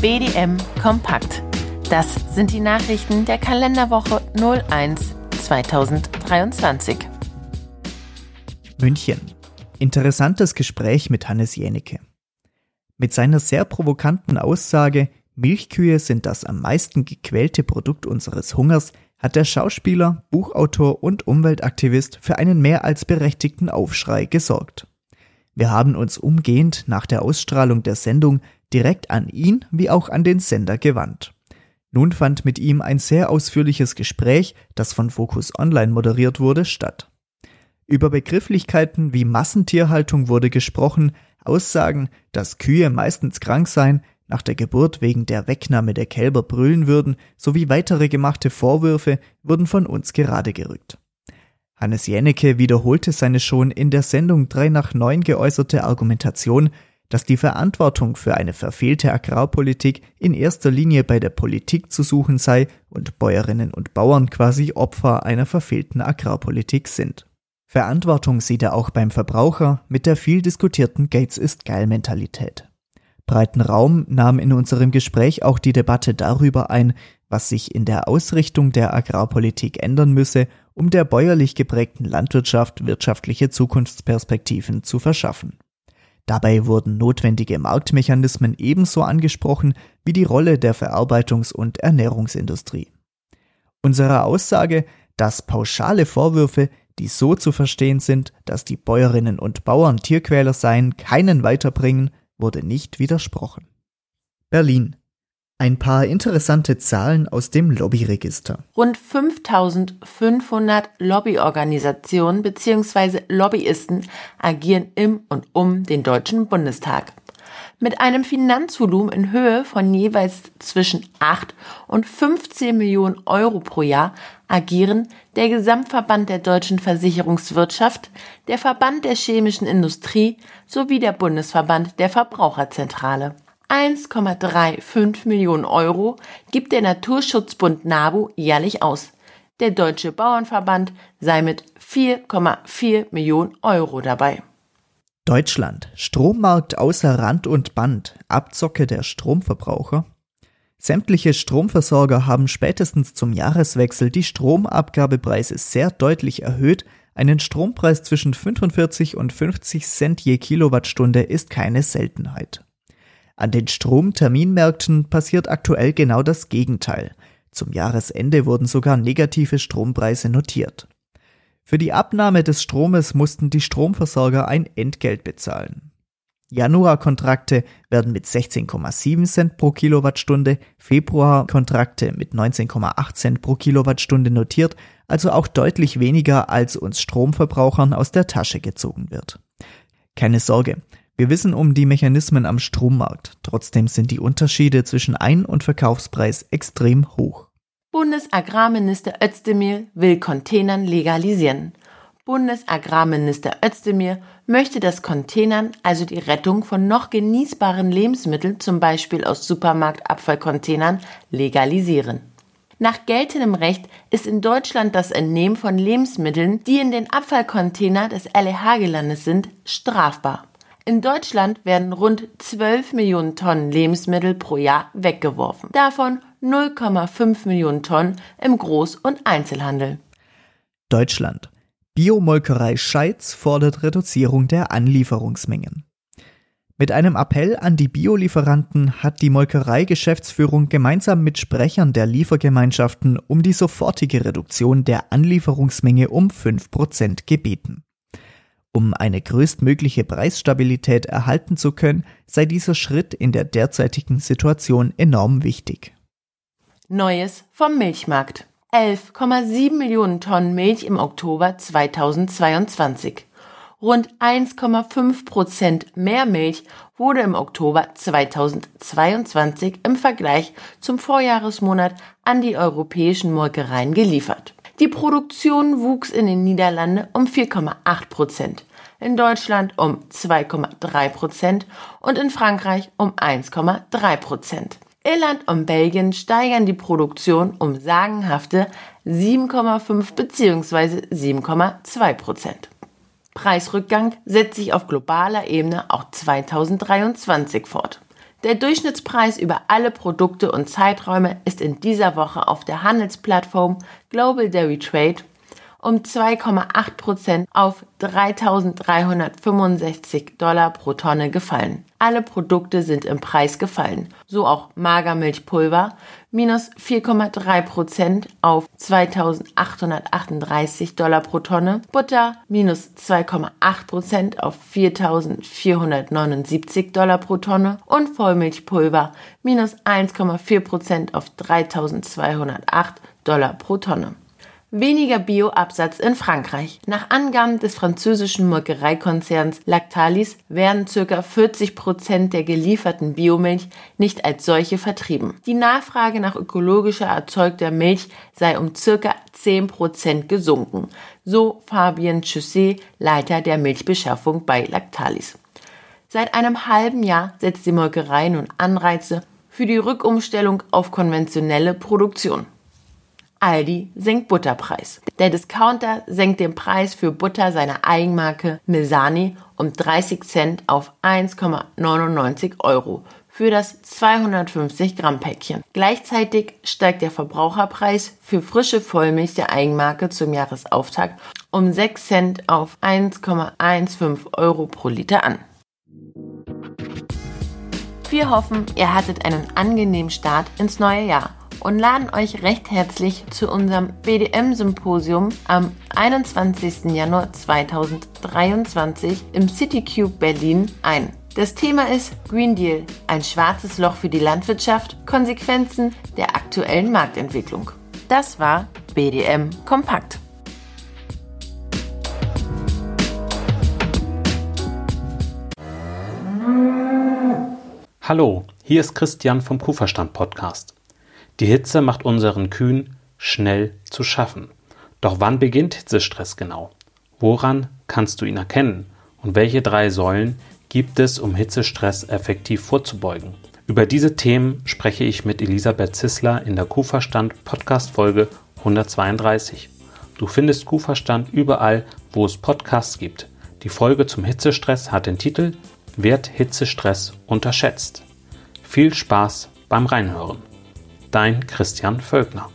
BDM Kompakt. Das sind die Nachrichten der Kalenderwoche 01 2023. München. Interessantes Gespräch mit Hannes Jänecke. Mit seiner sehr provokanten Aussage, Milchkühe sind das am meisten gequälte Produkt unseres Hungers, hat der Schauspieler, Buchautor und Umweltaktivist für einen mehr als berechtigten Aufschrei gesorgt. Wir haben uns umgehend nach der Ausstrahlung der Sendung direkt an ihn wie auch an den Sender gewandt. Nun fand mit ihm ein sehr ausführliches Gespräch, das von Focus Online moderiert wurde, statt. Über Begrifflichkeiten wie Massentierhaltung wurde gesprochen, Aussagen, dass Kühe meistens krank seien, nach der Geburt wegen der Wegnahme der Kälber brüllen würden, sowie weitere gemachte Vorwürfe wurden von uns gerade gerückt. Hannes Jennecke wiederholte seine schon in der Sendung 3 nach 9 geäußerte Argumentation, dass die Verantwortung für eine verfehlte Agrarpolitik in erster Linie bei der Politik zu suchen sei und Bäuerinnen und Bauern quasi Opfer einer verfehlten Agrarpolitik sind. Verantwortung sieht er auch beim Verbraucher mit der viel diskutierten Gates ist geil Mentalität. Breiten Raum nahm in unserem Gespräch auch die Debatte darüber ein, was sich in der Ausrichtung der Agrarpolitik ändern müsse, um der bäuerlich geprägten Landwirtschaft wirtschaftliche Zukunftsperspektiven zu verschaffen. Dabei wurden notwendige Marktmechanismen ebenso angesprochen wie die Rolle der Verarbeitungs- und Ernährungsindustrie. Unsere Aussage, dass pauschale Vorwürfe, die so zu verstehen sind, dass die Bäuerinnen und Bauern Tierquäler seien, keinen weiterbringen, wurde nicht widersprochen. Berlin. Ein paar interessante Zahlen aus dem Lobbyregister. Rund 5500 Lobbyorganisationen bzw. Lobbyisten agieren im und um den Deutschen Bundestag. Mit einem Finanzvolumen in Höhe von jeweils zwischen 8 und 15 Millionen Euro pro Jahr agieren der Gesamtverband der deutschen Versicherungswirtschaft, der Verband der chemischen Industrie sowie der Bundesverband der Verbraucherzentrale. 1,35 Millionen Euro gibt der Naturschutzbund NABU jährlich aus. Der Deutsche Bauernverband sei mit 4,4 Millionen Euro dabei. Deutschland. Strommarkt außer Rand und Band. Abzocke der Stromverbraucher. Sämtliche Stromversorger haben spätestens zum Jahreswechsel die Stromabgabepreise sehr deutlich erhöht. Einen Strompreis zwischen 45 und 50 Cent je Kilowattstunde ist keine Seltenheit. An den Stromterminmärkten passiert aktuell genau das Gegenteil. Zum Jahresende wurden sogar negative Strompreise notiert. Für die Abnahme des Stromes mussten die Stromversorger ein Entgelt bezahlen. Januar-Kontrakte werden mit 16,7 Cent pro Kilowattstunde, Februar-Kontrakte mit 19,8 Cent pro Kilowattstunde notiert, also auch deutlich weniger als uns Stromverbrauchern aus der Tasche gezogen wird. Keine Sorge, wir wissen um die Mechanismen am Strommarkt, trotzdem sind die Unterschiede zwischen Ein- und Verkaufspreis extrem hoch. Bundesagrarminister Özdemir will Containern legalisieren. Bundesagrarminister Özdemir möchte das Containern, also die Rettung von noch genießbaren Lebensmitteln, zum Beispiel aus Supermarktabfallcontainern, legalisieren. Nach geltendem Recht ist in Deutschland das Entnehmen von Lebensmitteln, die in den Abfallcontainer des LEH gelandet sind, strafbar. In Deutschland werden rund 12 Millionen Tonnen Lebensmittel pro Jahr weggeworfen. Davon 0,5 Millionen Tonnen im Groß- und Einzelhandel. Deutschland. Biomolkerei Scheitz fordert Reduzierung der Anlieferungsmengen. Mit einem Appell an die Biolieferanten hat die Molkerei-Geschäftsführung gemeinsam mit Sprechern der Liefergemeinschaften um die sofortige Reduktion der Anlieferungsmenge um 5% gebeten. Um eine größtmögliche Preisstabilität erhalten zu können, sei dieser Schritt in der derzeitigen Situation enorm wichtig. Neues vom Milchmarkt. 11,7 Millionen Tonnen Milch im Oktober 2022. Rund 1,5 Prozent mehr Milch wurde im Oktober 2022 im Vergleich zum Vorjahresmonat an die europäischen Molkereien geliefert. Die Produktion wuchs in den Niederlanden um 4,8 Prozent, in Deutschland um 2,3 Prozent und in Frankreich um 1,3 Prozent. Irland und Belgien steigern die Produktion um sagenhafte 7,5 bzw. 7,2 Prozent. Preisrückgang setzt sich auf globaler Ebene auch 2023 fort. Der Durchschnittspreis über alle Produkte und Zeiträume ist in dieser Woche auf der Handelsplattform Global Dairy Trade um 2,8 Prozent auf 3.365 Dollar pro Tonne gefallen. Alle Produkte sind im Preis gefallen, so auch Magermilchpulver minus 4,3 Prozent auf 2.838 Dollar pro Tonne, Butter minus 2,8 Prozent auf 4.479 Dollar pro Tonne und Vollmilchpulver minus 1,4 Prozent auf 3.208 Dollar pro Tonne. Weniger Bioabsatz in Frankreich. Nach Angaben des französischen Molkereikonzerns Lactalis werden ca. 40 Prozent der gelieferten Biomilch nicht als solche vertrieben. Die Nachfrage nach ökologischer erzeugter Milch sei um ca. 10 Prozent gesunken, so Fabien Chusset, Leiter der Milchbeschaffung bei Lactalis. Seit einem halben Jahr setzt die Molkerei nun Anreize für die Rückumstellung auf konventionelle Produktion. Aldi senkt Butterpreis. Der Discounter senkt den Preis für Butter seiner Eigenmarke Milsani um 30 Cent auf 1,99 Euro für das 250 Gramm Päckchen. Gleichzeitig steigt der Verbraucherpreis für frische Vollmilch der Eigenmarke zum Jahresauftakt um 6 Cent auf 1,15 Euro pro Liter an. Wir hoffen, ihr hattet einen angenehmen Start ins neue Jahr und laden euch recht herzlich zu unserem BDM-Symposium am 21. Januar 2023 im CityCube Berlin ein. Das Thema ist Green Deal, ein schwarzes Loch für die Landwirtschaft, Konsequenzen der aktuellen Marktentwicklung. Das war BDM Kompakt. Hallo, hier ist Christian vom Kuhverstand Podcast. Die Hitze macht unseren Kühen schnell zu schaffen. Doch wann beginnt Hitzestress genau? Woran kannst du ihn erkennen? Und welche drei Säulen gibt es, um Hitzestress effektiv vorzubeugen? Über diese Themen spreche ich mit Elisabeth Zissler in der Kuhverstand Podcast Folge 132. Du findest Kuhverstand überall, wo es Podcasts gibt. Die Folge zum Hitzestress hat den Titel Wird Hitzestress unterschätzt? Viel Spaß beim Reinhören. Dein Christian Völkner.